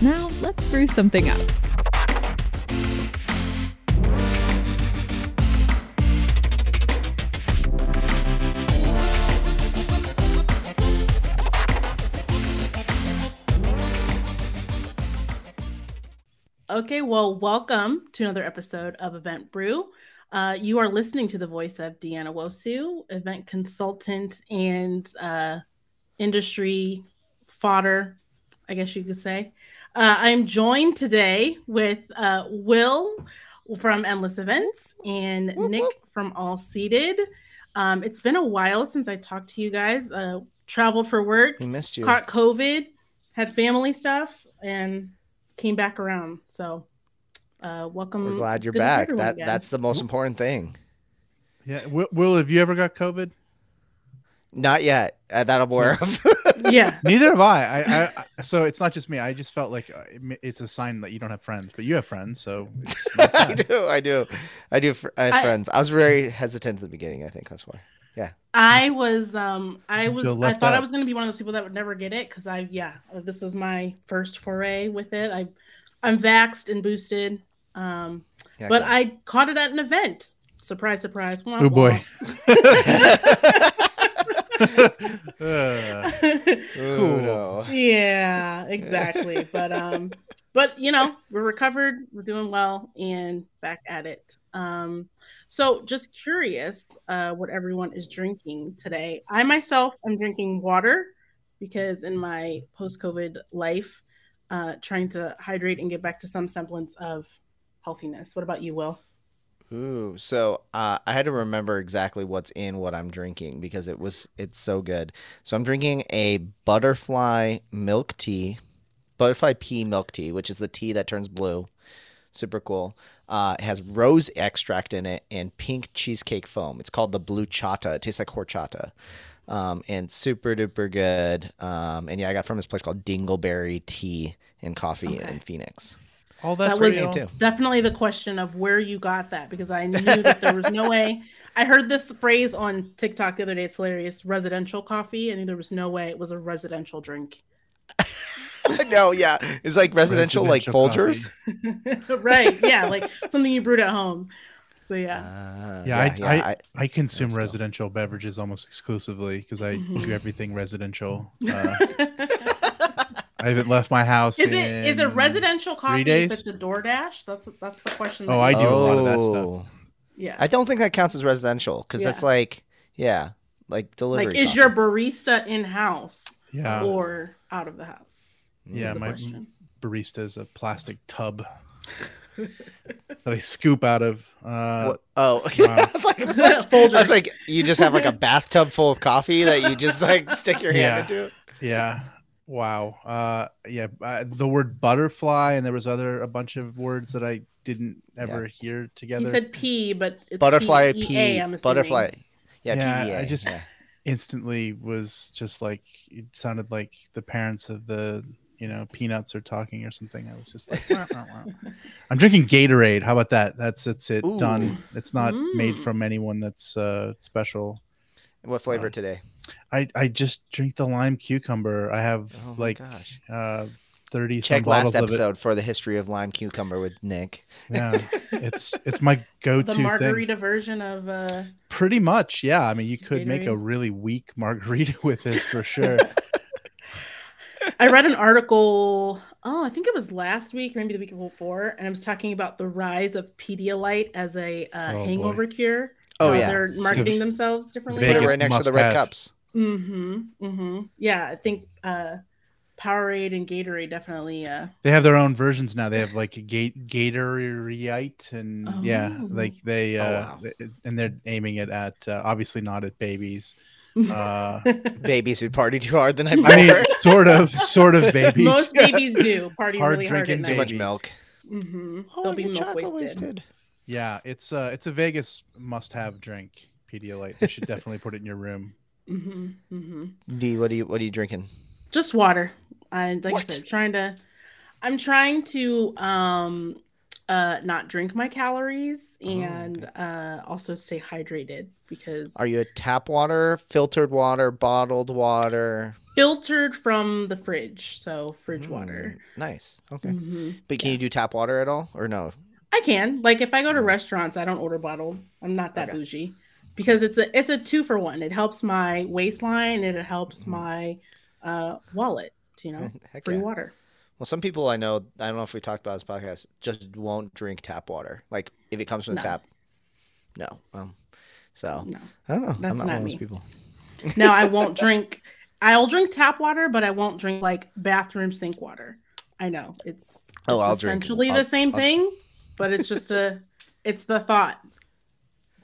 Now, let's brew something up. Okay, well, welcome to another episode of Event Brew. Uh, you are listening to the voice of Deanna Wosu, event consultant and uh, industry fodder, I guess you could say. Uh, I'm joined today with uh, Will from Endless Events and Nick from AllSeated. Um, it's been a while since I talked to you guys. Uh, traveled for work, We missed you. caught COVID, had family stuff, and came back around. So, uh, welcome. We're glad you're good to see back. That again. that's the most important thing. Yeah, Will, Will, have you ever got COVID? Not yet. Uh, that I'm aware of. yeah. Neither have I. I, I. I- So it's not just me. I just felt like uh, it ma- it's a sign that you don't have friends, but you have friends, so it's I do. I do. I do. I have I- friends. I was very hesitant at the beginning. I think that's why. Yeah. I was um I was I left thought I was gonna be one of those people that would never get it because I yeah uh, this was my first foray with it I I'm vaxxed and boosted um Yeah, but good. I caught it at an event surprise surprise Wah, Oh boy. Ooh, no. yeah exactly. But um but you know we're recovered we're doing well and back at it. Um so just curious uh what everyone is drinking today. I myself am drinking water because in my post-covid life uh trying to hydrate and get back to some semblance of healthiness. What about you will Ooh, so uh, I had to remember exactly what's in what I'm drinking because it was it's so good. So I'm drinking a butterfly milk tea, butterfly pea milk tea, which is the tea that turns blue. Super cool. Uh, it has rose extract in it and pink cheesecake foam. It's called the blue chata. It tastes like horchata. Um, and super duper good. Um, and yeah, I got from this place called Dingleberry Tea and Coffee Okay. in Phoenix. All that's that was real. too. definitely the question of where you got that because I knew that there was no way. I heard this phrase on TikTok the other day. It's hilarious. Residential coffee. I knew there was no way it was a residential drink. no, yeah, it's like residential, like Folgers. right. Yeah. Like something you brewed at home. So yeah. Ah, Yeah, I, I, I- I, consume residential beverages almost exclusively because I Mhm. do everything residential. Uh, I haven't left my house. is it is it residential coffee if days? it's a DoorDash? That's that's the question. that Oh, I do a lot of that stuff. Oh. Yeah. I don't think that counts as residential because that's like, yeah, like delivery. like, is coffee. your barista in house Yeah, or out of the house? yeah. the My question. barista is a plastic tub that I scoop out of. Uh, Oh, Wow. I was like. I was like, you just have like a bathtub full of coffee that you just like stick your hand Yeah. into. Yeah. Wow. Uh, yeah. Uh, the word butterfly, and there was other a bunch of words that I didn't ever hear together. He said P, but it's Butterfly P-E-A, P, I'm butterfly. Yeah, Yeah, PEA. I just- yeah. Instantly was just like it sounded like the parents of the you know peanuts are talking or something. I was just like, "Wah, wah, wah." I'm drinking Gatorade. How about that? That's it's it Ooh. done. It's not made Mm. from anyone that's uh, special. What flavor uh, today? I I just drink the lime cucumber. I have Oh like gosh. uh, thirty Check some last bottles of it. episode for the history of lime cucumber with Nick. Yeah, it's it's my go-to the thing. margarita version of uh Pretty much, yeah. I mean, you could make a really weak margarita with this for sure. I read an article, oh, I think it was last week, maybe the week before, and I was talking about the rise of Pedialyte as a uh, Oh, boy. hangover cure. Oh yeah, They're marketing themselves differently. put it right next to the red must-have. cups. Mm-hmm. Mm-hmm. Yeah, I think uh Powerade and Gatorade definitely uh they have their own versions now. They have like a gate Gatorlyte, and yeah, Oh. like they Oh, uh, wow. th- and they're aiming it at uh, obviously not at babies, Uh, Babies who party too hard the night I mean, sort of, sort of babies. Most babies do party Hard really hard at drinking too much milk. Mm-hmm. Oh, They'll be milk chocolate wasted. Yeah, it's uh it's a Vegas must-have drink. Pedialyte. They should definitely put it in your room. Hmm mm-hmm. D, what are you what are you drinking? Just water. I like What? I said, trying to. I'm trying to um uh not drink my calories Oh, and uh also stay hydrated because Are you a tap water, filtered water, bottled water? filtered from the fridge, so fridge water. Mm, Nice. Okay. Mhm. But can you do tap water at all or no? I can. Like if I go to restaurants, I don't order bottled. I'm not that Mm. Okay. bougie because it's a it's a two for one. It helps my waistline and it helps Mm-hmm. my uh wallet. You know, Heck free yeah. water. Well, some people I know, I don't know if we talked about this podcast, just won't drink tap water. Like if it comes from the No. tap, no. Um, so No, I don't know. That's I'm not, not one of those people. no, I won't drink. I'll drink tap water, but I won't drink like bathroom sink water. I know it's, Oh, it's I'll drink- essentially I'll- the same I'll- thing, but it's just a. It's the thought.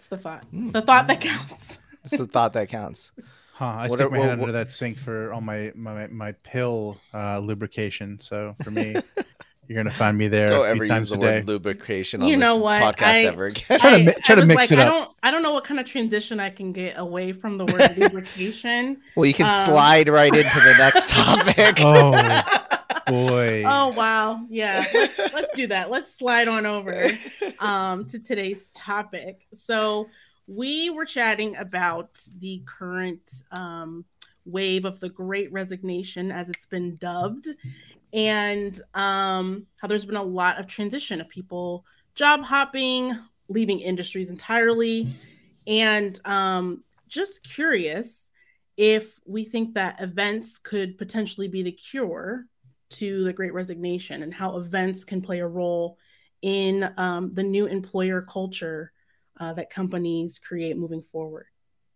It's the thought. Hmm. It's the thought that counts. It's the thought that counts. Huh, I What stick are- my what- head what- under that sink for all my my my pill uh, lubrication. So for me, you're gonna find me there. Don't ever use the a day. word lubrication on You know this what? podcast I- ever again. Try to mi- try to mix like, it I up. don't. I don't know what kind of transition I can get away from the word lubrication. well, you can Um, slide right into the next topic. Oh boy. Oh wow, yeah. Let's, let's do that. Let's slide on over um, to today's topic. So we were chatting about the current um, wave of the Great Resignation, as it's been dubbed, and um, how there's been a lot of transition of people job hopping, leaving industries entirely, and um, just curious if we think that events could potentially be the cure to the great resignation and how events can play a role in um, the new employer culture uh, that companies create moving forward.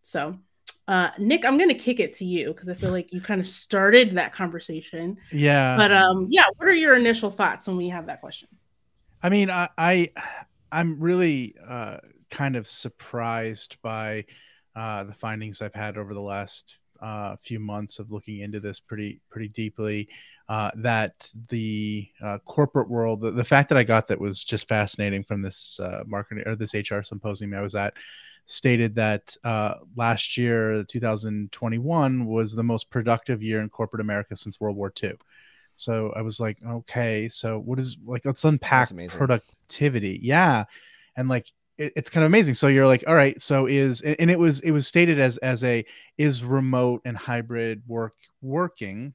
So, uh, Nick, I'm going to kick it to you because I feel like you kind of started that conversation. yeah. But um, yeah, what are your initial thoughts when we have that question? I mean, I, I I'm really uh, kind of surprised by uh, the findings I've had over the last uh, few months of looking into this pretty pretty deeply. Uh, that the uh, corporate world, the, the fact that I got that was just fascinating from this uh, marketing or this HR symposium I was at, stated that uh, last year, 2021, was the most productive year in corporate America since World War II. So I was like, okay, so what is like? Let's unpack productivity. Yeah, and like it, it's kind of amazing. So you're like, all right, so is and it was it was stated as as a is remote and hybrid work working.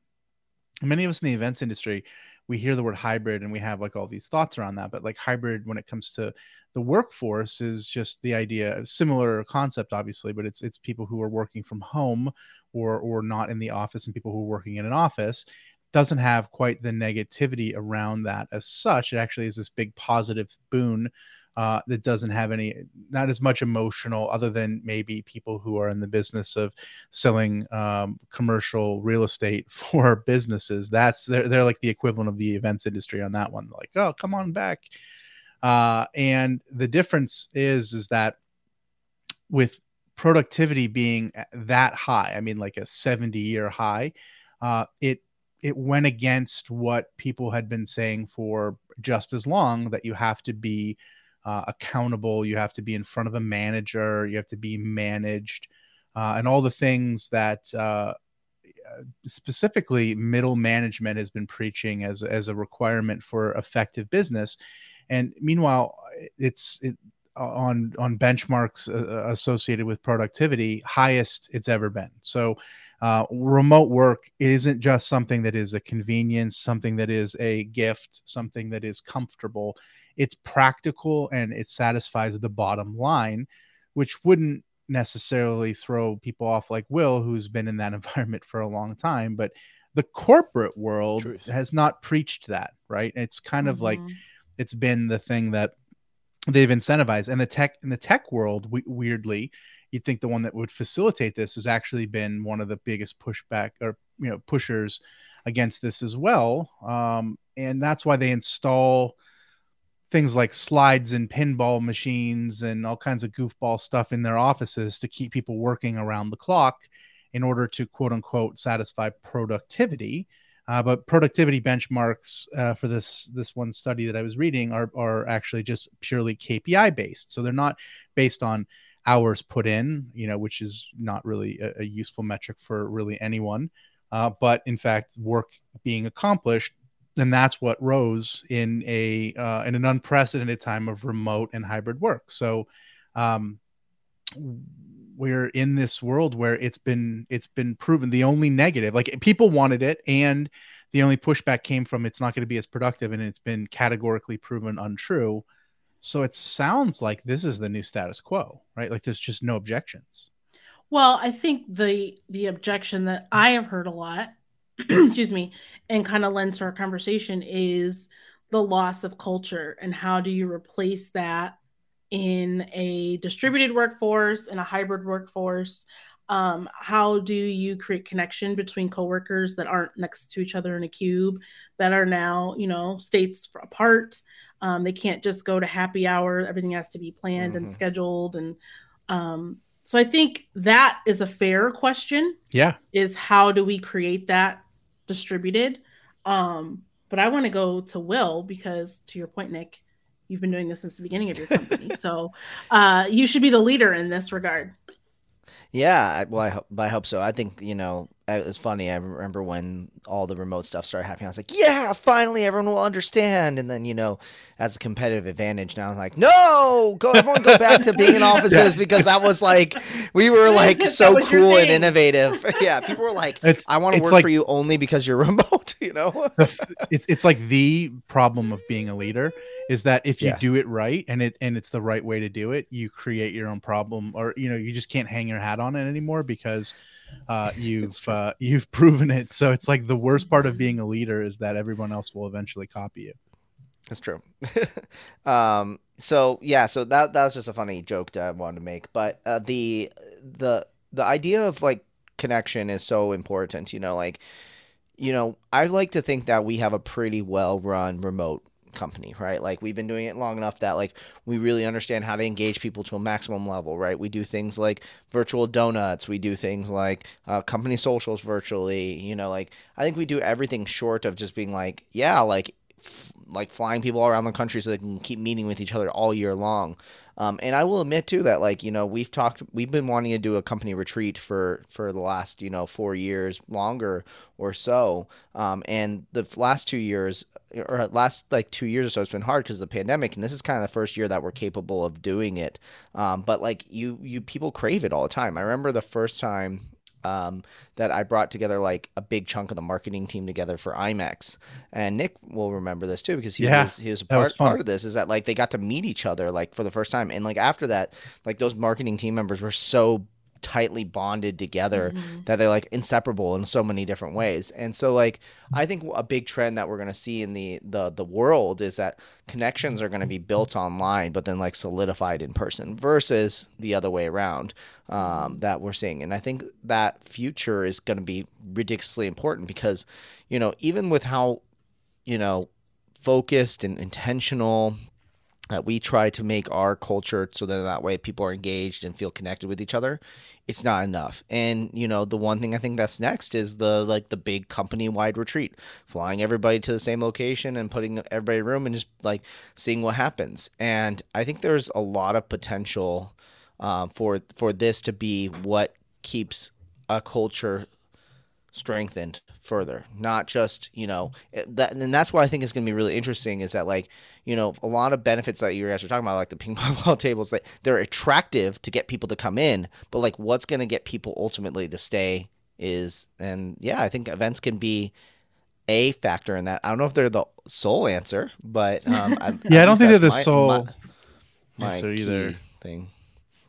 Many of us in the events industry, we hear the word hybrid and we have like all these thoughts around that. But like hybrid, when it comes to the workforce, is just the idea, similar concept, obviously, but it's it's people who are working from home or or not in the office and people who are working in an office doesn't have quite the negativity around that as such. It actually is this big positive boon uh, that doesn't have any, not as much emotional, other than maybe people who are in the business of selling um, commercial real estate for businesses. That's they're they're like the equivalent of the events industry on that one. Like, oh, come on back. Uh, and the difference is is that with productivity being that high, I mean, like a 70 year high, uh, it it went against what people had been saying for just as long that you have to be uh, accountable, you have to be in front of a manager, you have to be managed, uh, and all the things that uh, specifically middle management has been preaching as as a requirement for effective business. And meanwhile, it's it, on on benchmarks uh, associated with productivity highest it's ever been. So uh, remote work isn't just something that is a convenience, something that is a gift, something that is comfortable. It's practical and it satisfies the bottom line, which wouldn't necessarily throw people off like Will, who's been in that environment for a long time. But the corporate world Truth. has not preached that, right? It's kind of like Mhm. it's been the thing that they've incentivized and the tech in the tech world we, weirdly you'd think the one that would facilitate this has actually been one of the biggest pushback or you know pushers against this as well um, and that's why they install things like slides and pinball machines and all kinds of goofball stuff in their offices to keep people working around the clock in order to quote unquote satisfy productivity. Uh, but productivity benchmarks uh, for this this one study that I was reading are are actually just purely KPI based. So they're not based on hours put in, you know, which is not really a, a useful metric for really anyone. Uh, but in fact, work being accomplished, and that's what rose in a uh, in an unprecedented time of remote and hybrid work. So. Um, we're in this world where it's been it's been proven the only negative like people wanted it and the only pushback came from it's not going to be as productive and it's been categorically proven untrue so it sounds like this is the new status quo right like there's just no objections well i think the the objection that i have heard a lot excuse me and kind of lends to our conversation is the loss of culture and how do you replace that in a distributed workforce in a hybrid workforce? Um, how do you create connection between coworkers that aren't next to each other in a cube that are now you know states apart? Um, they can't just go to happy hour everything has to be planned mm-hmm. and scheduled and um, so i think that is a fair question yeah. is how do we create that distributed um, but i want to go to will because to your point nick You've been doing this since the beginning of your company, so uh, you should be the leader in this regard. Yeah, well, I hope, I hope so. I think you know Uh, it was funny. I remember when all the remote stuff started happening. I was like, "Yeah, finally, everyone will understand." And then you know, as a competitive advantage, now I'm like, "No, go everyone go back to being in offices yeah. because that was like we were like so cool and innovative." yeah, people were like, it's, "I want to work like, for you only because you're remote." You know, it's it's like the problem of being a leader is that if you yeah. do it right and it and it's the right way to do it, you create your own problem, or you know, you just can't hang your hat on it anymore because uh, you've uh, you've proven it. So it's like the worst part of being a leader is that everyone else will eventually copy you. That's true. um, so yeah, so that that was just a funny joke that I wanted to make, but uh, the the the idea of like connection is so important. You know, like you know, I like to think that we have a pretty well run remote company, right? Like we've been doing it long enough that like we really understand how to engage people to a maximum level, right? We do things like virtual donuts, we do things like uh, company socials virtually, you know, like I think we do everything short of just being like, yeah, like f- like flying people around the country so they can keep meeting with each other all year long. Um, and I will admit too that like you know we've talked we've been wanting to do a company retreat for for the last you know four years longer or so. Um, and the last two years or last like two years or so, it's been hard because of the pandemic, and this is kind of the first year that we're capable of doing it. Um, but like you you people crave it all the time. I remember the first time um, that I brought together like a big chunk of the marketing team together for IMEX. And Nick will remember this too because he yeah, was he was a part, was part of this is that like they got to meet each other like for the first time. And like after that, like those marketing team members were so tightly bonded together mm-hmm. that they're like inseparable in so many different ways. And so like I think a big trend that we're going to see in the the the world is that connections are going to be built online but then like solidified in person versus the other way around um, that we're seeing. And I think that future is going to be ridiculously important because you know even with how you know focused and intentional that we try to make our culture so that that way people are engaged and feel connected with each other it's not enough. And you know the one thing i think that's next is the like the big company wide retreat flying everybody to the same location and putting everybody in a room and just like seeing what happens. And i think there's a lot of potential um, for for this to be what keeps a culture strengthened further not just you know that and that's what i think is going to be really interesting is that like you know a lot of benefits that you guys are talking about like the ping pong ball tables like they're attractive to get people to come in but like what's going to get people ultimately to stay is and yeah i think events can be a factor in that. I don't know if they're the sole answer but um I, yeah i don't think they're the my, sole my, my answer either. thing.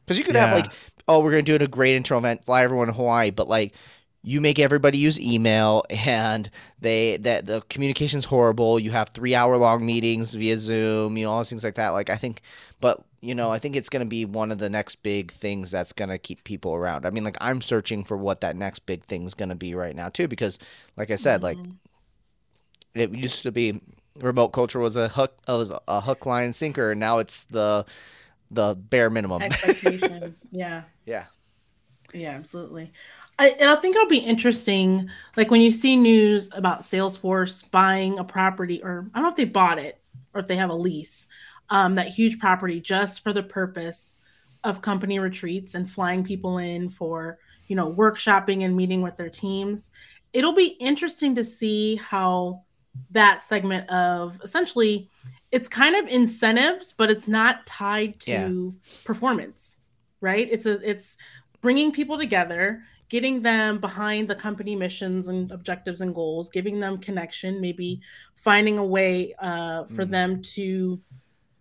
Because you could yeah. have like oh we're going to do a great intro event fly everyone to hawaii but like you make everybody use email and they that the communication's horrible. You have three hour long meetings via zoom you know all those things like that. Like i think but you know i think it's going to be one of the next big things that's going to keep people around. I mean like i'm searching for what that next big thing's going to be right now too because like i said mm-hmm. like it used to be remote culture was a hook was a hook line sinker and now it's the the bare minimum. Expectation. Yeah. Yeah. Yeah absolutely I, and I think it'll be interesting, like when you see news about Salesforce buying a property, or I don't know if they bought it or if they have a lease, um, that huge property just for the purpose of company retreats and flying people in for you know workshopping and meeting with their teams. It'll be interesting to see how that segment of essentially it's kind of incentives, but it's not tied to yeah. performance, right? It's a it's bringing people together getting them behind the company missions and objectives and goals, giving them connection, maybe finding a way uh, for mm. them to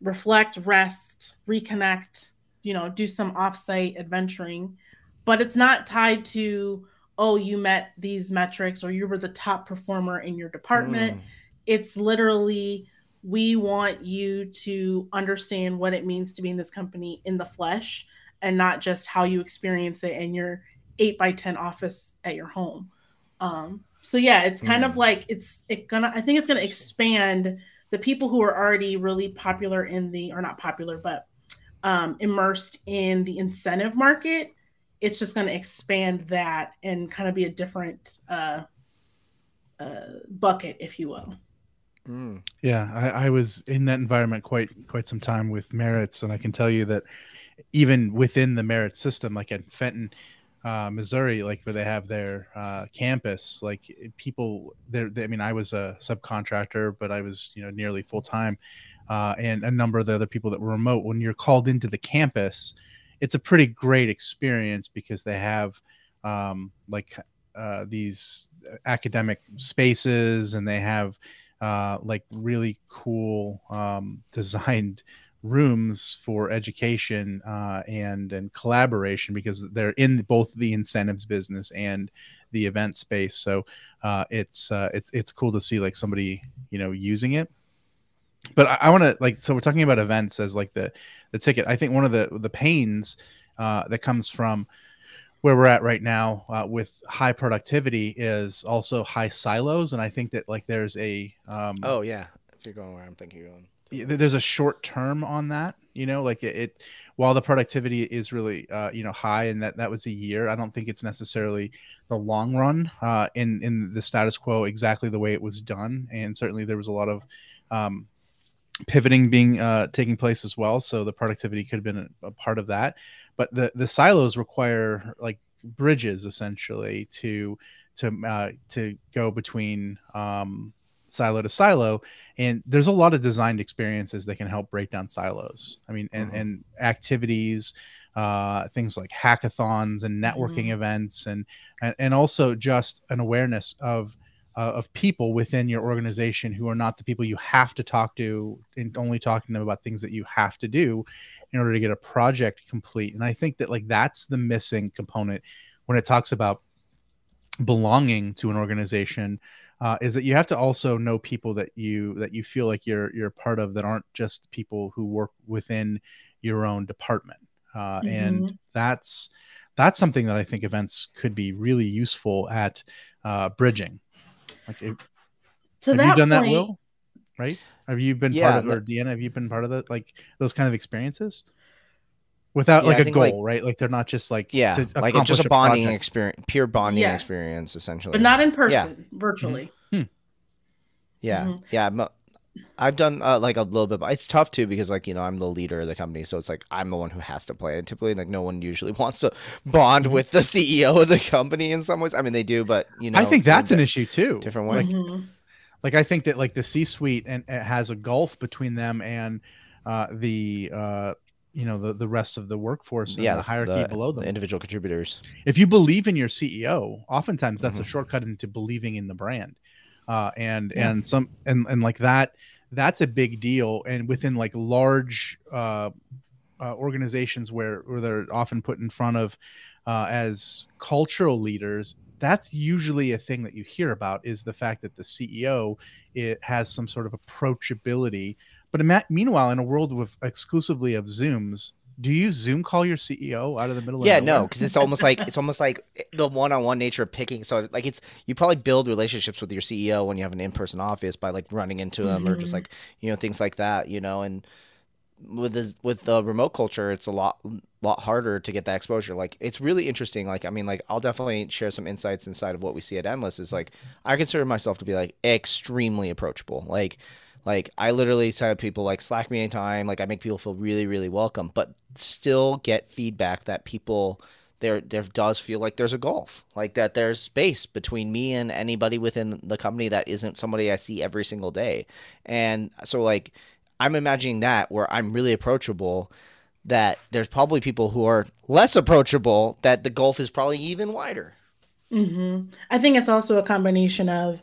reflect, rest, reconnect, you know, do some offsite adventuring. But it's not tied to, oh, you met these metrics or you were the top performer in your department. Mm. It's literally, we want you to understand what it means to be in this company in the flesh and not just how you experience it and your eight by ten office at your home. Um, so yeah, it's kind mm. of like it's it gonna. I think it's gonna expand the people who are already really popular in the or not popular, but um, immersed in the incentive market. It's just going to expand that and kind of be a different uh, uh, bucket, if you will. Mm. Yeah, I, I, was in that environment quite quite some time with Maritz, and I can tell you that even within the Maritz system, like at Fenton, uh, Missouri, like where they have their uh, campus, like people there. I mean, I was a subcontractor, but I was you know nearly full time, uh, and a number of the other people that were remote. When you're called into the campus, it's a pretty great experience because they have um, like uh, these academic spaces, and they have uh, like really cool um, designed rooms for education uh, and and collaboration because they're in both the incentives business and the event space. So uh, it's uh, it's it's cool to see like somebody you know using it. But I, I want to like so we're talking about events as like the the ticket. I think one of the the pains uh, that comes from where we're at right now uh, with high productivity is also high silos, and I think that like there's a um, oh yeah, if you're going where I'm thinking you're going there's a short term on that you know like it, it while the productivity is really uh, you know high and that that was a year i don't think it's necessarily the long run uh, in in the status quo exactly the way it was done. And certainly there was a lot of um, pivoting being uh, taking place as well. So the productivity could have been a, a part of that. But the the silos require like bridges essentially to to uh, to go between um, silo to silo and there's a lot of designed experiences that can help break down silos i mean and, mm-hmm. and activities uh, things like hackathons and networking mm-hmm. events and, and and also just an awareness of uh, of people within your organization who are not the people you have to talk to and only talking to them about things that you have to do in order to get a project complete and i think that like that's the missing component when it talks about belonging to an organization uh, is that you have to also know people that you that you feel like you're you're part of that aren't just people who work within your own department uh, mm-hmm. and that's that's something that I think events could be really useful at uh, bridging. Like, it, have you done point, that, Will? Right? Have you been yeah, part of, or Deanna? Have you been part of that? Like those kind of experiences? Without yeah, like a goal, like, right? Like they're not just like yeah, like it's just a bonding project. experience, pure bonding yes. experience, essentially, but not in person, yeah. virtually. Mm-hmm. Hmm. Yeah, mm-hmm. yeah. I've done uh, like a little bit, but it's tough too because like you know I'm the leader of the company, so it's like I'm the one who has to play. And typically, like no one usually wants to bond mm-hmm. with the CEO of the company in some ways. I mean, they do, but you know, I think that's an issue too. Different way. Like, mm-hmm. like I think that like the C-suite and it has a gulf between them and uh, the uh, you know the, the rest of the workforce yeah the hierarchy the, below them the individual contributors if you believe in your ceo oftentimes that's mm-hmm. a shortcut into believing in the brand uh, and yeah. and some and and like that that's a big deal and within like large uh, uh, organizations where where they're often put in front of uh, as cultural leaders that's usually a thing that you hear about is the fact that the ceo it has some sort of approachability but meanwhile, in a world with exclusively of Zooms, do you Zoom call your CEO out of the middle of yeah no because it's almost like it's almost like the one-on-one nature of picking so like it's you probably build relationships with your ceo when you have an in-person office by like running into them mm-hmm. or just mm-hmm. like you know things like that you know and with this with the remote culture, it's a lot lot harder to get that exposure. Like it's really interesting. Like I mean, like I'll definitely share some insights inside of what we see at Endless. Is like I consider myself to be like extremely approachable. Like like I literally tell people like Slack me anytime. Like I make people feel really really welcome, but still get feedback that people there there does feel like there's a gulf like that there's space between me and anybody within the company that isn't somebody i see every single day and so like i'm imagining that where i'm really approachable that there's probably people who are less approachable that the gulf is probably even wider mm-hmm. i think it's also a combination of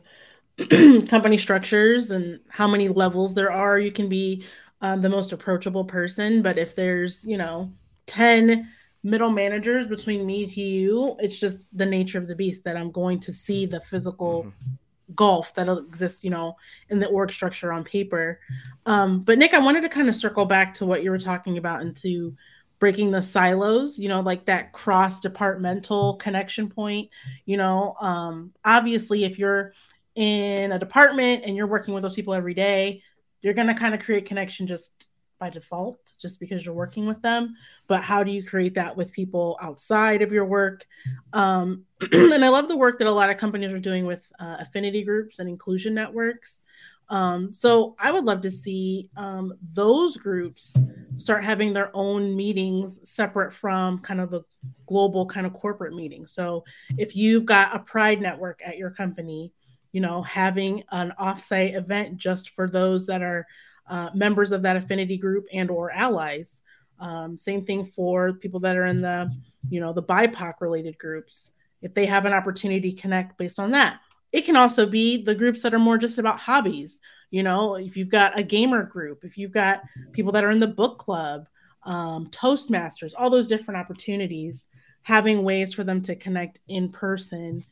company structures and how many levels there are you can be um, the most approachable person but if there's you know 10 middle managers between me to you it's just the nature of the beast that i'm going to see the physical mm-hmm gulf that exists, you know, in the org structure on paper. Um, but Nick, I wanted to kind of circle back to what you were talking about into breaking the silos, you know, like that cross departmental connection point. You know, um, obviously, if you're in a department and you're working with those people every day, you're going to kind of create connection just by default just because you're working with them. But how do you create that with people outside of your work? Um, and i love the work that a lot of companies are doing with uh, affinity groups and inclusion networks. Um, so i would love to see um, those groups start having their own meetings separate from kind of the global kind of corporate meeting so if you've got a pride network at your company you know having an offsite event just for those that are uh, members of that affinity group and or allies. Um, same thing for people that are in the, you know, the BIPOC related groups. If they have an opportunity to connect based on that, it can also be the groups that are more just about hobbies. You know, if you've got a gamer group, if you've got people that are in the book club, um, Toastmasters, all those different opportunities, having ways for them to connect in person,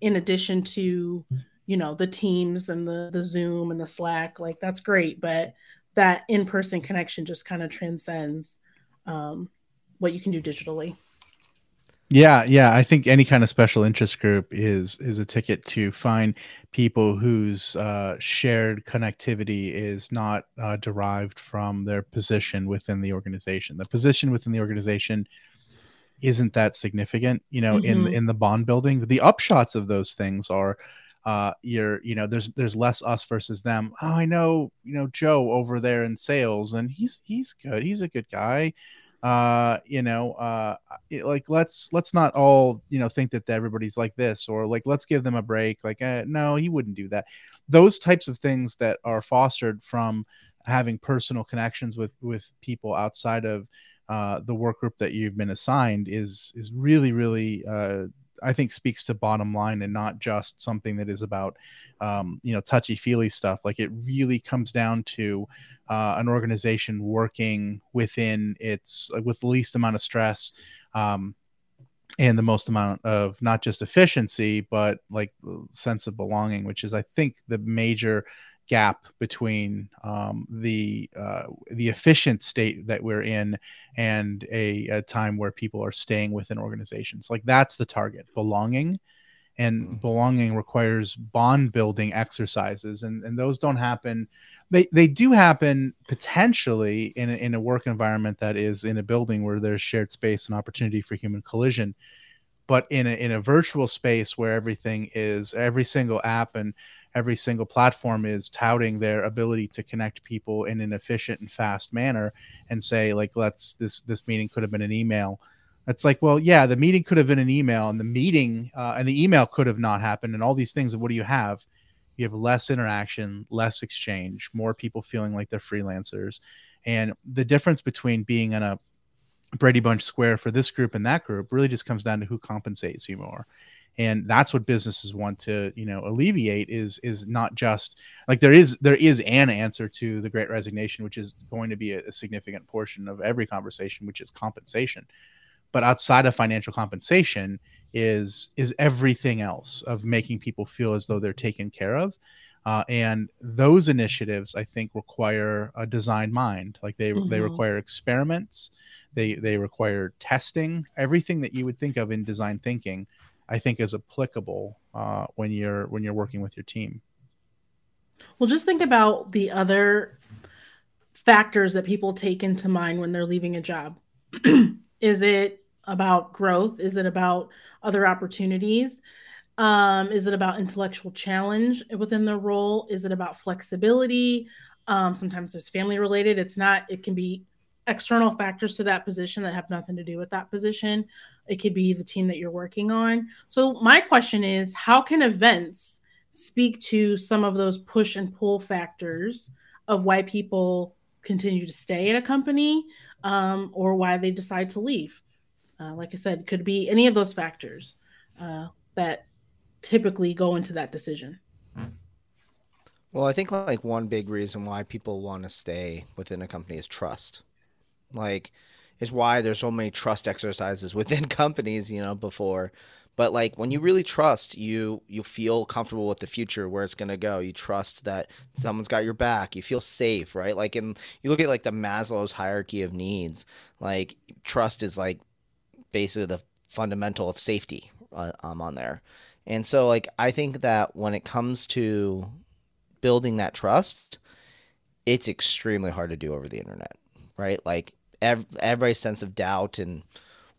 in addition to you know the teams and the the zoom and the slack like that's great but that in-person connection just kind of transcends um, what you can do digitally. Yeah yeah i think any kind of special interest group is is a ticket to find people whose uh, shared connectivity is not uh, derived from their position within the organization. The position within the organization isn't that significant you know mm-hmm. in in the bond building. The upshots of those things are uh, you're you know there's there's less us versus them. Oh, I know you know Joe over there in sales, and he's he's good. He's a good guy. Uh, you know, uh, like let's let's not all you know think that everybody's like this, or like let's give them a break. Like, uh, no, he wouldn't do that. Those types of things that are fostered from having personal connections with with people outside of uh, the work group that you've been assigned is is really really uh, I think speaks to bottom line and not just something that is about um, you know touchy feely stuff. Like it really comes down to uh, an organization working within its uh, with the least amount of stress. Um, and the most amount of not just efficiency but like sense of belonging which is i think the major gap between um, the uh, the efficient state that we're in and a, a, time where people are staying within organizations. Like that's the target, belonging, and mm-hmm. belonging requires bond building exercises, and and those don't happen. They they do happen potentially in a, in a work environment that is in a building where there's shared space and opportunity for human collision. But in a, in a virtual space where everything is every single app and every single platform is touting their ability to connect people in an efficient and fast manner and say like let's this this meeting could have been an email. It's like well yeah the meeting could have been an email and the meeting uh, and the email could have not happened and all these things and what do you have? You have less interaction less exchange more people feeling like they're freelancers. And the difference between being in a brady bunch square for this group and that group really just comes down to who compensates you more and that's what businesses want to you know alleviate is is not just like there is there is an answer to the great resignation which is going to be a, a significant portion of every conversation which is compensation. But outside of financial compensation is is everything else of making people feel as though they're taken care of. Uh, and those initiatives i think require a design mind. Like they mm-hmm. they require experiments. They they require testing. Everything that you would think of in design thinking I think is applicable uh, when you're when you're working with your team. Well, just think about the other factors that people take into mind when they're leaving a job. is it about growth? Is it about other opportunities? Um, is it about intellectual challenge within the role? Is it about flexibility? Um, sometimes there's family related. It's not, it can be external factors to that position that have nothing to do with that position. It could be the team that you're working on. So, my question is how can events speak to some of those push and pull factors of why people continue to stay at a company um, or why they decide to leave? Uh, like I said, could be any of those factors uh, that typically go into that decision. Well, I think like one big reason why people want to stay within a company is trust. Like, is why there's so many trust exercises within companies, you know, before. But like when you really trust, you you feel comfortable with the future where it's gonna go. You trust that someone's got your back. You feel safe, right? Like in you look at like the Maslow's hierarchy of needs. Like trust is like basically the fundamental of safety uh, um, on there. And so like I think that when it comes to building that trust, it's extremely hard to do over the internet, right? Like ev- everybody's sense of doubt and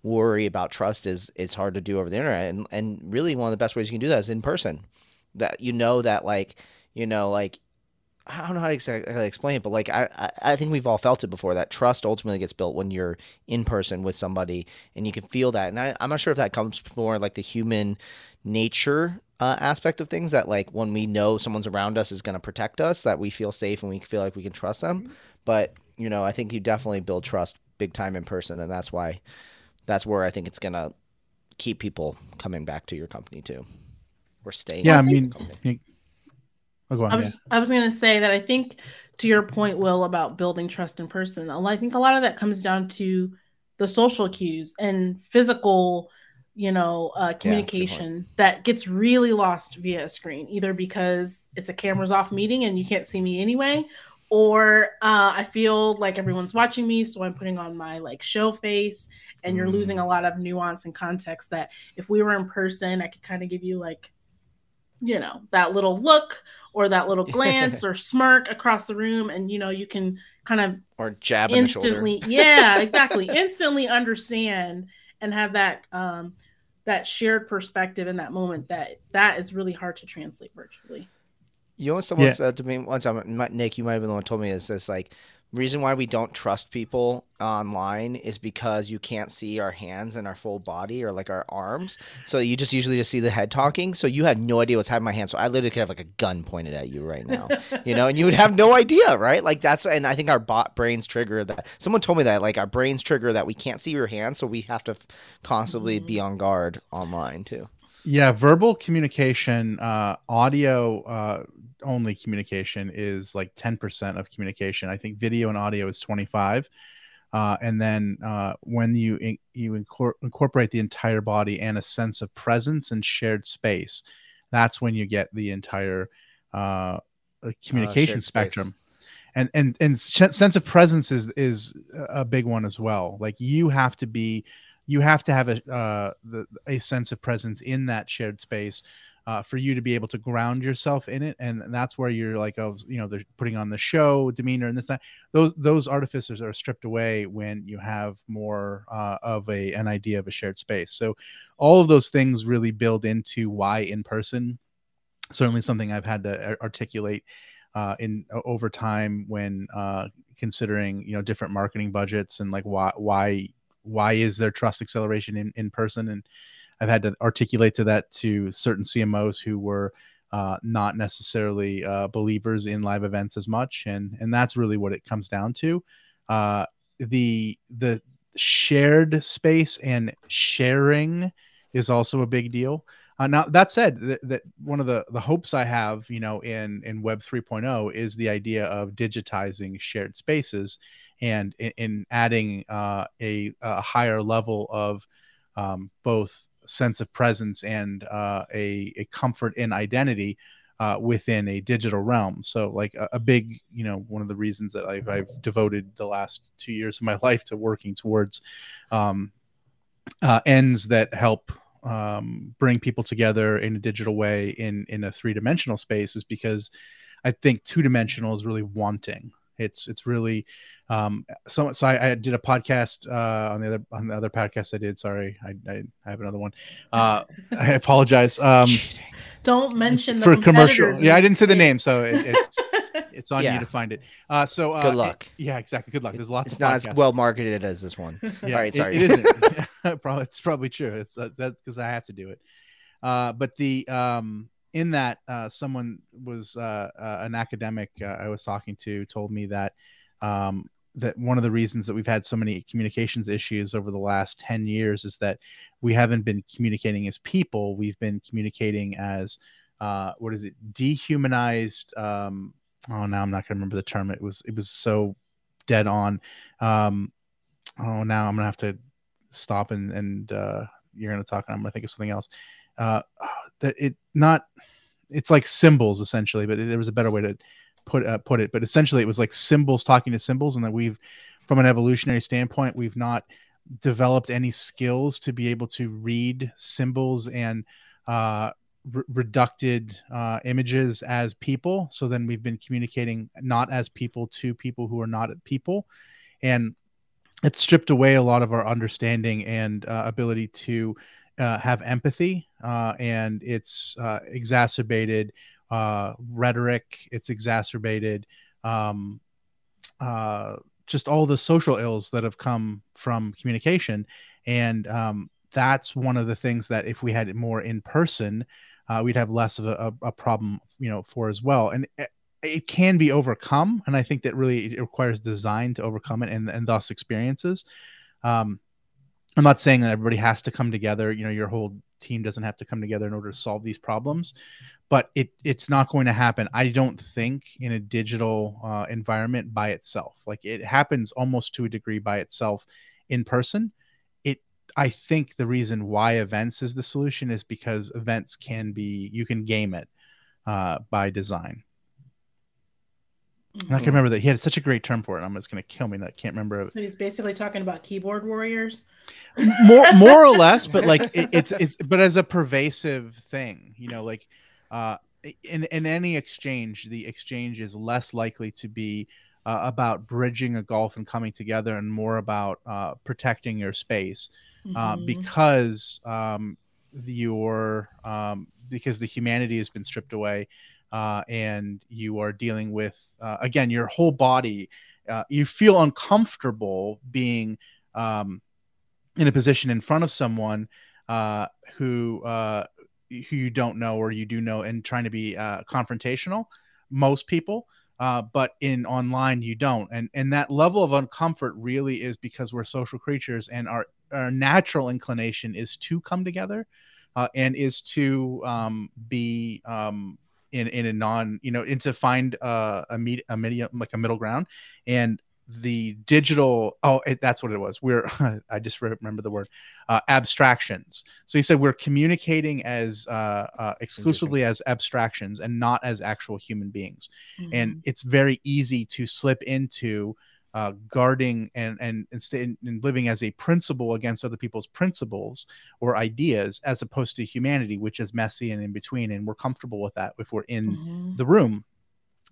worry about trust is is hard to do over the internet, and and really one of the best ways you can do that is in person. That you know that like you know like I don't know how to exactly explain it, but like I, I think we've all felt it before. That trust ultimately gets built when you're in person with somebody, and you can feel that. And I, I'm not sure if that comes more like the human nature uh, aspect of things. That like when we know someone's around us is going to protect us, that we feel safe and we feel like we can trust them. But you know, I think you definitely build trust big time in person, and that's why that's where I think it's gonna keep people coming back to your company too, or staying. Yeah, I mean, oh, on, I was yeah. I was gonna say that I think to your point, Will, about building trust in person. I think a lot of that comes down to the social cues and physical you know uh, communication yeah, that gets really lost via a screen either because it's a cameras off meeting and you can't see me anyway or uh, I feel like everyone's watching me, so I'm putting on my like show face, and you're losing a mm. lot of nuance and context. That if we were in person, I could kind of give you like, you know, that little look or that little glance or smirk across the room, and you know, you can kind of or jab instantly, yeah, exactly, instantly understand and have that um that shared perspective in that moment. That that is really hard to translate virtually. You know what someone yeah. said to me once? I'm Nick. You might have been the one who told me is this like reason why we don't trust people online is because you can't see our hands and our full body or like our arms. So you just usually just see the head talking. So you have no idea what's happening in my hand. So I literally could have like a gun pointed at you right now, you know, and you would have no idea, right? Like that's, and I think our bot brains trigger that. Someone told me that like our brains trigger that we can't see your hands. So we have to constantly mm-hmm. be on guard online too. Yeah, verbal communication, uh, audio, uh, only communication is like 10% of communication. I think video and audio is 25. Uh, and then uh, when you in, you incor- incorporate the entire body and a sense of presence and shared space, that's when you get the entire uh, uh communication spectrum. Space. And and and sh- sense of presence is is a big one as well. Like you have to be, you have to have a uh, the, a sense of presence in that shared space uh, for you to be able to ground yourself in it. And that's where you're like oh you know they're putting on the show demeanor and this that. Those those artificers are stripped away when you have more uh, of a an idea of a shared space. So all of those things really build into why in person certainly something i've had to articulate uh, in over time when uh, considering you know different marketing budgets and like why why why is there trust acceleration in in person and I've had to articulate to that to certain CMOs who were uh, not necessarily uh, believers in live events as much, and and that's really what it comes down to. Uh, the the shared space and sharing is also a big deal. Uh, now that said, that, one of the the hopes I have, you know, in in Web 3.0 is the idea of digitizing shared spaces and in, in adding uh, a, a higher level of um, both sense of presence and uh, a, a comfort in identity uh, within a digital realm. So, like a, a, big, you know, one of the reasons that I've, I've, devoted the last two years of my life to working towards um, uh, ends that help um, bring people together in a digital way in in a three dimensional space is because I think two dimensional is really wanting It's it's really um so so I, I did a podcast uh on the other on the other podcast I did. Sorry, I I, I have another one. Uh I apologize. Um Don't mention the for commercial. Yeah, I didn't say the name, so it, it's it's on Yeah. you to find it. Uh so uh, Good it- luck. yeah, exactly. Good luck. There's lots It's of not as well marketed as this one. Yeah, All right, it- sorry. it isn't. probably it's probably true. It's uh, that's because I have to do it. Uh, but the um, in that uh, someone was uh, uh, an academic uh, I was talking to told me that um, that one of the reasons that we've had so many communications issues over the last 10 years is that we haven't been communicating as people we've been communicating as uh, what is it dehumanized um, oh now i'm not to remember the term. It was it was so dead on. Um, oh now i'm gonna have to stop and and uh you're gonna talk and i'm gonna think of something else. Uh that it not it's like symbols essentially but there was a better way to put uh, put it but essentially it was like symbols talking to symbols and that we've from an evolutionary standpoint we've not developed any skills to be able to read symbols and uh re- reducted uh, images as people. So then we've been communicating not as people to people who are not people. And it stripped away a lot of our understanding and uh, ability to uh, have empathy uh, and it's uh, exacerbated uh, rhetoric. It's exacerbated um, just all the social ills that have come from communication. And um, that's one of the things that if we had more in person uh, we'd have less of a, a, problem you know for as well. And it, can be overcome and i think that really it requires design to overcome it and, and thus experiences. Um, i'm not saying that everybody has to come together you know your whole team doesn't have to come together in order to solve these problems but it it's not going to happen i don't think in a digital uh, environment by itself. Like it happens almost to a degree by itself in person i think the reason why events is the solution is because events can be you can game it uh, by design and I can remember that he had such a great term for it. I'm just going to kill me that I can't remember it. So he's basically talking about keyboard warriors. more more or less but like it, it's it's but as a pervasive thing you know like uh in in any exchange the exchange is less likely to be uh, about bridging a gulf and coming together and more about uh, protecting your space uh, Mhm. because um, your um, because the humanity has been stripped away uh, and you are dealing with uh, again your whole body uh, you feel uncomfortable being um, in a position in front of someone uh, who uh, who you don't know or you do know and trying to be uh, confrontational most people uh, but in online you don't and and that level of uncomfort really is because we're social creatures and our our natural inclination is to come together uh, and is to um, be um, in in a non you know and to find uh, a med- a medium like a middle ground. And the digital oh it, that's what it was. We're i just remember the word uh, abstractions. So he said we're communicating as uh, uh, exclusively as abstractions and not as actual human beings. And it's very easy to slip into uh, guarding and and and, st- and living as a principle against other people's principles or ideas as opposed to humanity which is messy and in between and we're comfortable with that if we're in Mhm. the room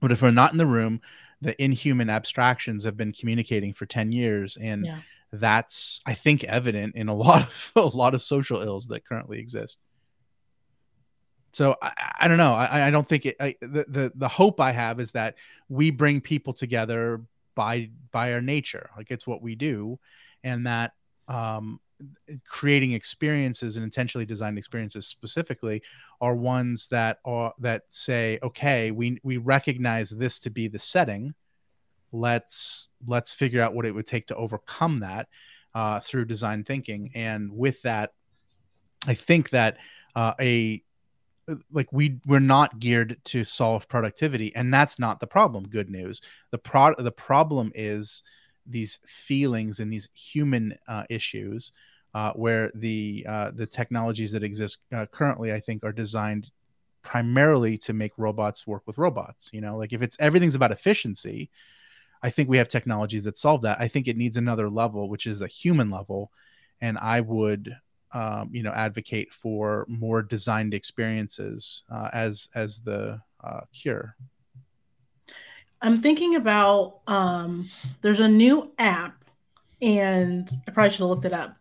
but if we're not in the room the inhuman abstractions have been communicating for 10 years and Yeah. that's i think evident in a lot of a lot of social ills that currently exist so i, I don't know i, I don't think it I, the, the the hope i have is that we bring people together by by our nature. Like it's what we do and that um creating experiences and intentionally designed experiences specifically are ones that are that say okay we we recognize this to be the setting. Let's let's figure out what it would take to overcome that uh, through design thinking. And with that i think that uh, a like we we're not geared to solve productivity and that's not the problem good news. The pro the problem is these feelings and these human uh, issues uh, where the uh, the technologies that exist uh, currently i think are designed primarily to make robots work with robots you know? Like if it's everything's about efficiency i think we have technologies that solve that. I think it needs another level which is a human level and i would um, you know advocate for more designed experiences uh, as as the uh, cure I'm thinking about um, there's a new app, and I probably should have looked it up,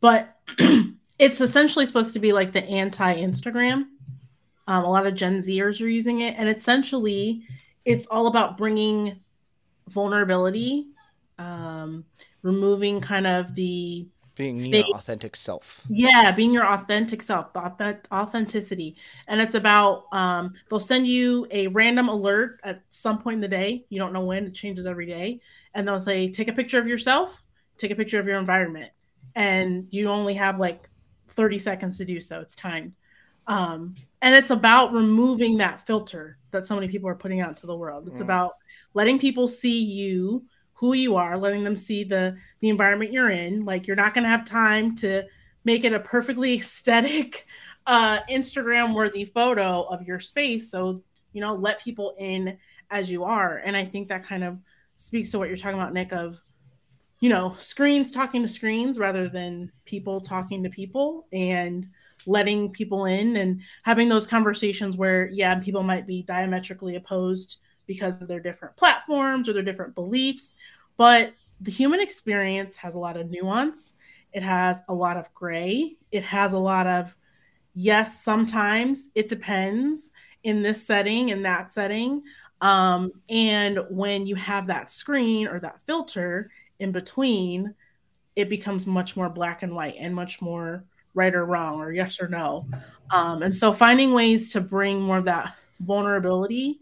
but it's essentially supposed to be like the anti Instagram. Um, a lot of Gen Zers are using it, and essentially, it's all about bringing vulnerability, um, removing kind of the being fake- your authentic self. yeah, being your authentic self, the auth- authenticity. And it's about um, they'll send you a random alert at some point in the day. You don't know when, it changes every day. And they'll say, take a picture of yourself, take a picture of your environment. And you only have like 30 seconds to do so. It's timed. Um, and it's about removing that filter that so many people are putting out to the world. It's Mm. about letting people see you, who you are, letting them see the the environment you're in. Like you're not going to have time to make it a perfectly aesthetic uh Instagram worthy photo of your space. So, you know, let people in as you are. And I think that kind of speaks to what you're talking about, Nick, of you know, screens talking to screens rather than people talking to people and letting people in and having those conversations where, yeah, people might be diametrically opposed because of their different platforms or their different beliefs. But the human experience has a lot of nuance, it has a lot of gray, it has a lot of, yes, sometimes it depends in this setting, in that setting. Um, and when you have that screen or that filter, in between, it becomes much more black and white and much more right or wrong or yes or no. Um, and so finding ways to bring more of that vulnerability,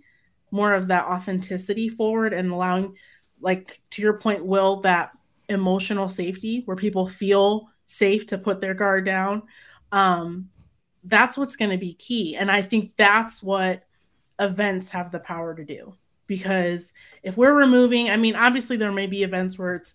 more of that authenticity forward and allowing, like to your point, Will, that emotional safety where people feel safe to put their guard down. Um, that's what's going to be key. And I think that's what events have the power to do because if we're removing i mean obviously there may be events where it's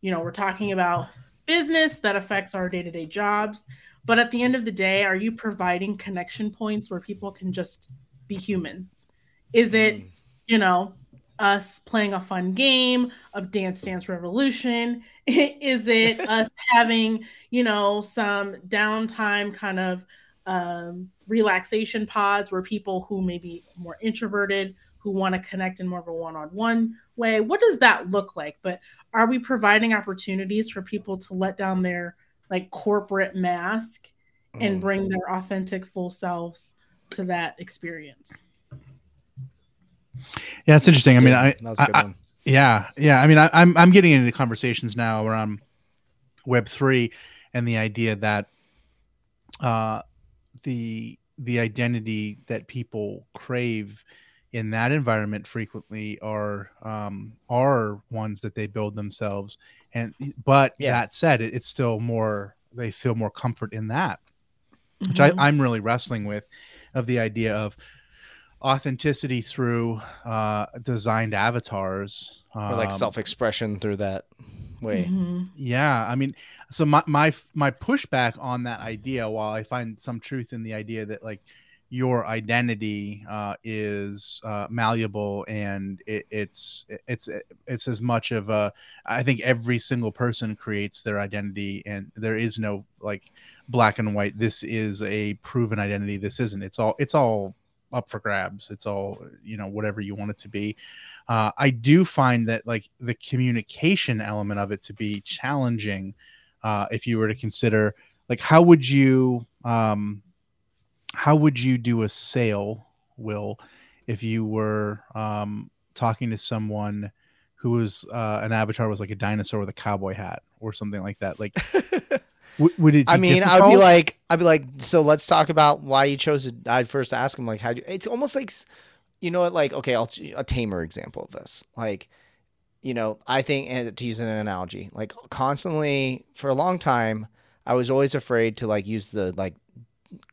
you know we're talking about business that affects our day-to-day jobs but at the end of the day are you providing connection points where people can just be humans is it Mm. you know us playing a fun game of dance dance revolution is it us having you know some downtime kind of um, relaxation pods where people who may be more introverted who want to connect in more of a one-on-one way what does that look like but are we providing opportunities for people to let down their like corporate mask and Mm. bring their authentic full selves to that experience Yeah, it's interesting. I mean, Dude, I, that was a good I- one. Yeah, yeah. I mean, I, I'm I'm getting into the conversations now around Web three and the idea that uh, the the identity that people crave in that environment frequently are um, are ones that they build themselves. And but Yeah. that said, it, it's still more they feel more comfort in that, which I, Mhm. I'm really wrestling with, of the idea of authenticity through uh, designed avatars or like um, self-expression through that way. Mhm. yeah i mean so my, my my pushback on that idea while i find some truth in the idea that like your identity uh, is uh, malleable and it, it's it's it's as much of a i think every single person creates their identity and there is no like black and white this is a proven identity this isn't it's all it's all up for grabs it's all you know whatever you want it to be uh, I do find that like the communication element of it to be challenging. Uh, if you were to consider like how would you um, how would you do a sale, Will, if you were um, talking to someone who was uh, an avatar was like a dinosaur with a cowboy hat or something like that? Like, w- would it? I mean, I'd be like, I'd be like, so let's talk about why you chose it. I'd first ask him like, how do you, it's almost like, you know what, like, okay, I'll a tamer example of this, like, you know, I think, and to use an analogy, like constantly for a long time, I was always afraid to like use the like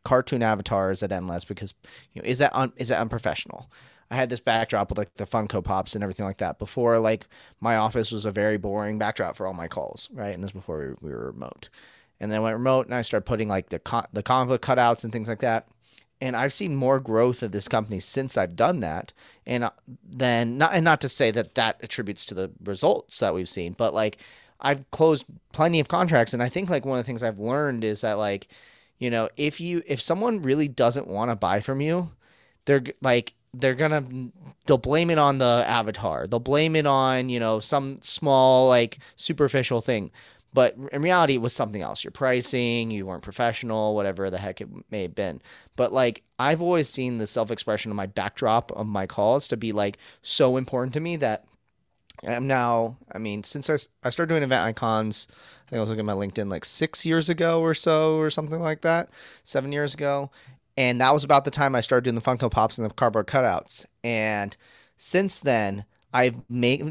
cartoon avatars at Endless because, you know, is that un, is that unprofessional? I had this backdrop with like the Funko Pops and everything like that before. Like my office was a very boring backdrop for all my calls, right? And this before we we were remote and then I went remote and I started putting like the con- the comic cutouts and things like that. And I've seen more growth of this company since I've done that. And uh, then not and not to say that that attributes to the results that we've seen, but like I've closed plenty of contracts and I think like one of the things I've learned is that like you know, if you if someone really doesn't want to buy from you, they're like they're gonna they'll blame it on the avatar. They'll blame it on you know some small like superficial thing. But in reality, it was something else. Your pricing, you weren't professional, whatever the heck it may have been. But like, I've always seen the self expression of my backdrop of my calls to be like so important to me that I'm now, I mean, since I, I started doing event icons, I think I was looking at my LinkedIn like six years ago or so, or something like that, seven years ago. And that was about the time I started doing the Funko Pops and the cardboard cutouts. And since then, I've made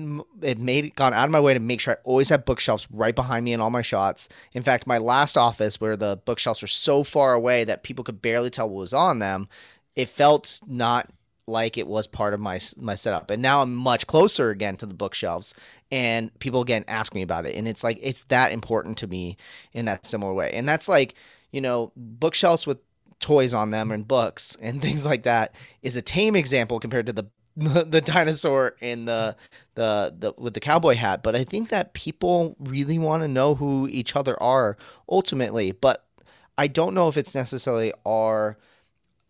it made gone out of my way to make sure I always have bookshelves right behind me in all my shots. In fact, my last office where the bookshelves were so far away that people could barely tell what was on them, it felt not like it was part of my my setup. And now I'm much closer again to the bookshelves and people again ask me about it and it's like it's that important to me in that similar way. And that's like, you know, bookshelves with toys on them and books and things like that is a tame example compared to the the dinosaur and the, the the with the cowboy hat but i think that people really want to know who each other are ultimately but i don't know if it's necessarily our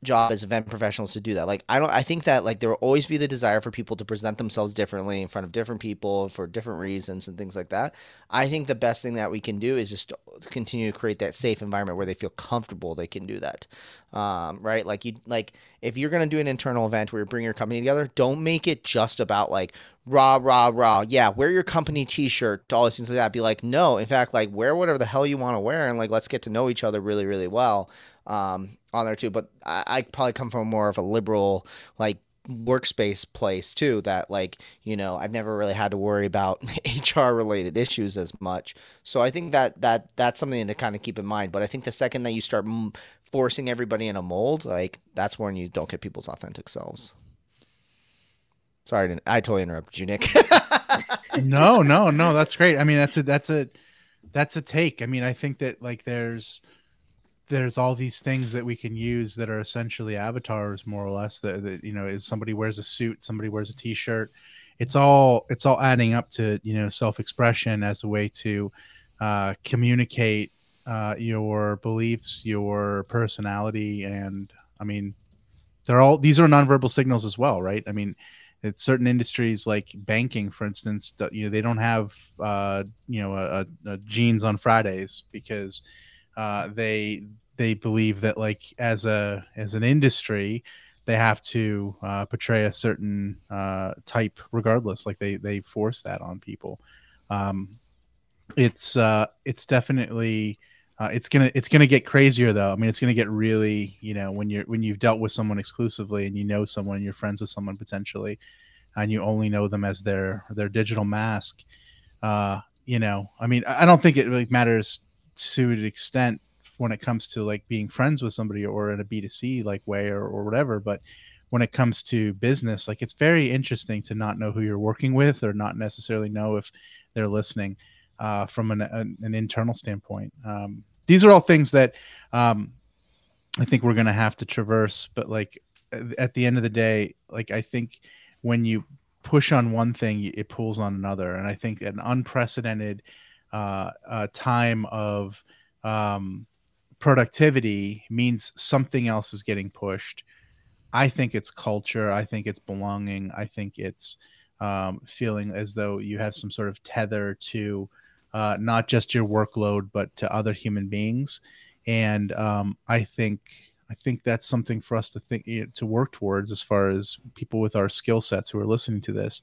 job as event professionals to do that. Like I don't I think that like there will always be the desire for people to present themselves differently in front of different people for different reasons and things like that. I think the best thing that we can do is just continue to create that safe environment where they feel comfortable they can do that. Um, right? Like you like if you're gonna do an internal event where you bring your company together, don't make it just about like rah rah rah. Yeah, wear your company T-shirt, all these things like that. Be like, no, in fact, like wear whatever the hell you want to wear, and like let's get to know each other really really well um, on there too. But I, I probably come from more of a liberal like workspace place too that like you know i've never really had to worry about hr related issues as much so i think that that that's something to kind of keep in mind but i think the second that you start m- forcing everybody in a mold like that's when you don't get people's authentic selves. Sorry i totally interrupted you nick. No no no that's great. I mean that's a that's a that's a take. I mean i think that like there's there's all these things that we can use that are essentially avatars more or less that, that you know is somebody wears a suit somebody wears a t-shirt. It's all it's all adding up to you know self-expression as a way to uh, communicate uh, your beliefs your personality and i mean they're all these are nonverbal signals as well right? I mean it's certain industries like banking for instance you know they don't have uh, you know a, a, a jeans on fridays because uh, they they believe that like as a as an industry they have to uh, portray a certain uh, type regardless like they they force that on people. Um, it's uh, it's definitely uh, it's gonna it's gonna get crazier though. I mean it's gonna get really you know when you're when you've dealt with someone exclusively and you know someone and you're friends with someone potentially and you only know them as their their digital mask uh you know i mean i don't think it really matters to an extent when it comes to like being friends with somebody or in a b2c like way or, or whatever but when it comes to business like it's very interesting to not know who you're working with or not necessarily know if they're listening uh, from an, an, an, internal standpoint. Um, these are all things that um, i think we're going to have to traverse but like at the end of the day like i think when you push on one thing it pulls on another and i think an unprecedented uh, uh, time of um, productivity means something else is getting pushed. I think it's culture. I think it's belonging. I think it's um, feeling as though you have some sort of tether to uh, not just your workload, but to other human beings. And um, I think I think that's something for us to think to work towards as far as people with our skill sets who are listening to this.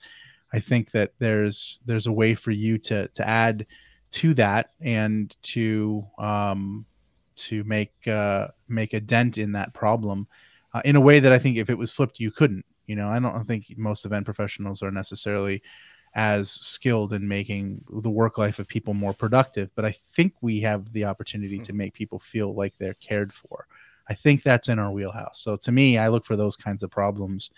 I think that there's there's a way for you to to add to that and to um, to make uh, make a dent in that problem uh, in a way that I think if it was flipped, you couldn't. You know, I don't think most event professionals are necessarily as skilled in making the work life of people more productive, but I think we have the opportunity to hmm. make people feel like they're cared for. I think that's in our wheelhouse. So to me, I look for those kinds of problems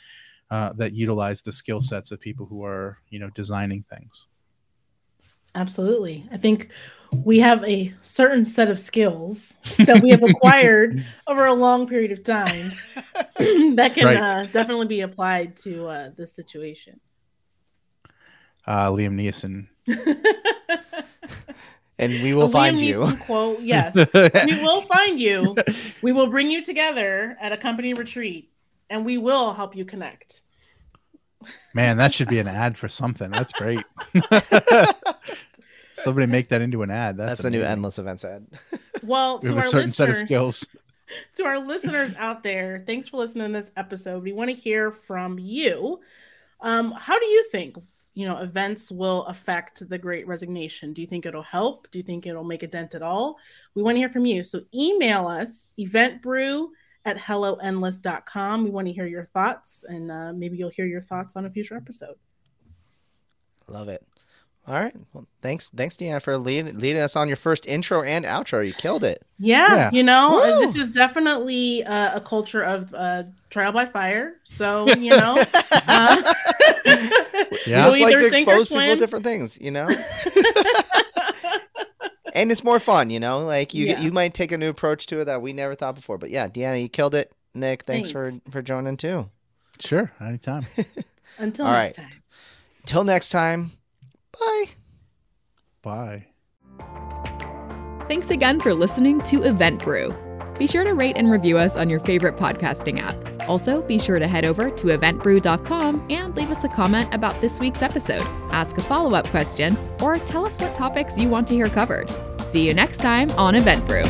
uh, that utilize the skill sets of people who are, you know, designing things. Absolutely. I think we have a certain set of skills that we have acquired over a long period of time that can right. uh, definitely be applied to uh, this situation. Uh, Liam Neeson. and we will a find Liam you. Neeson quote, yes, we will find you. We will bring you together at a company retreat and we will help you connect. Man, that should be an ad for something. That's great. Somebody make that into an ad. That's, That's, the new endless events ad. Well, We to have a our certain set of listeners, skills. to our listeners out there, thanks for listening to this episode. We want to hear from you. Um, how do you think you know events will affect the Great Resignation? Do you think it'll help? Do you think it'll make a dent at all? We want to hear from you. So email us eventbrew at helloendless.com. We want to hear your thoughts, and uh, maybe you'll hear your thoughts on a future episode. Love it. All right. Well, thanks, thanks, Deanna, for lead, leading us on your first intro and outro. You killed it. Yeah, Yeah. you know, Woo! this is definitely uh, a culture of uh, trial by fire. So, you know, uh, Yeah. you'll Just like to expose people to different things, you know. and it's more fun, you know. Like you, Yeah. you might take a new approach to it that we never thought before. But yeah, Deanna, you killed it. Nick, thanks, for Thanks. for joining too. Sure, anytime. Until All next right. time. Till next time. Bye. Bye. Thanks again for listening to Event Brew. Be sure to rate and review us on your favorite podcasting app. Also, be sure to head over to eventbrew.com and leave us a comment about this week's episode, ask a follow up question, or tell us what topics you want to hear covered. See you next time on Event Brew.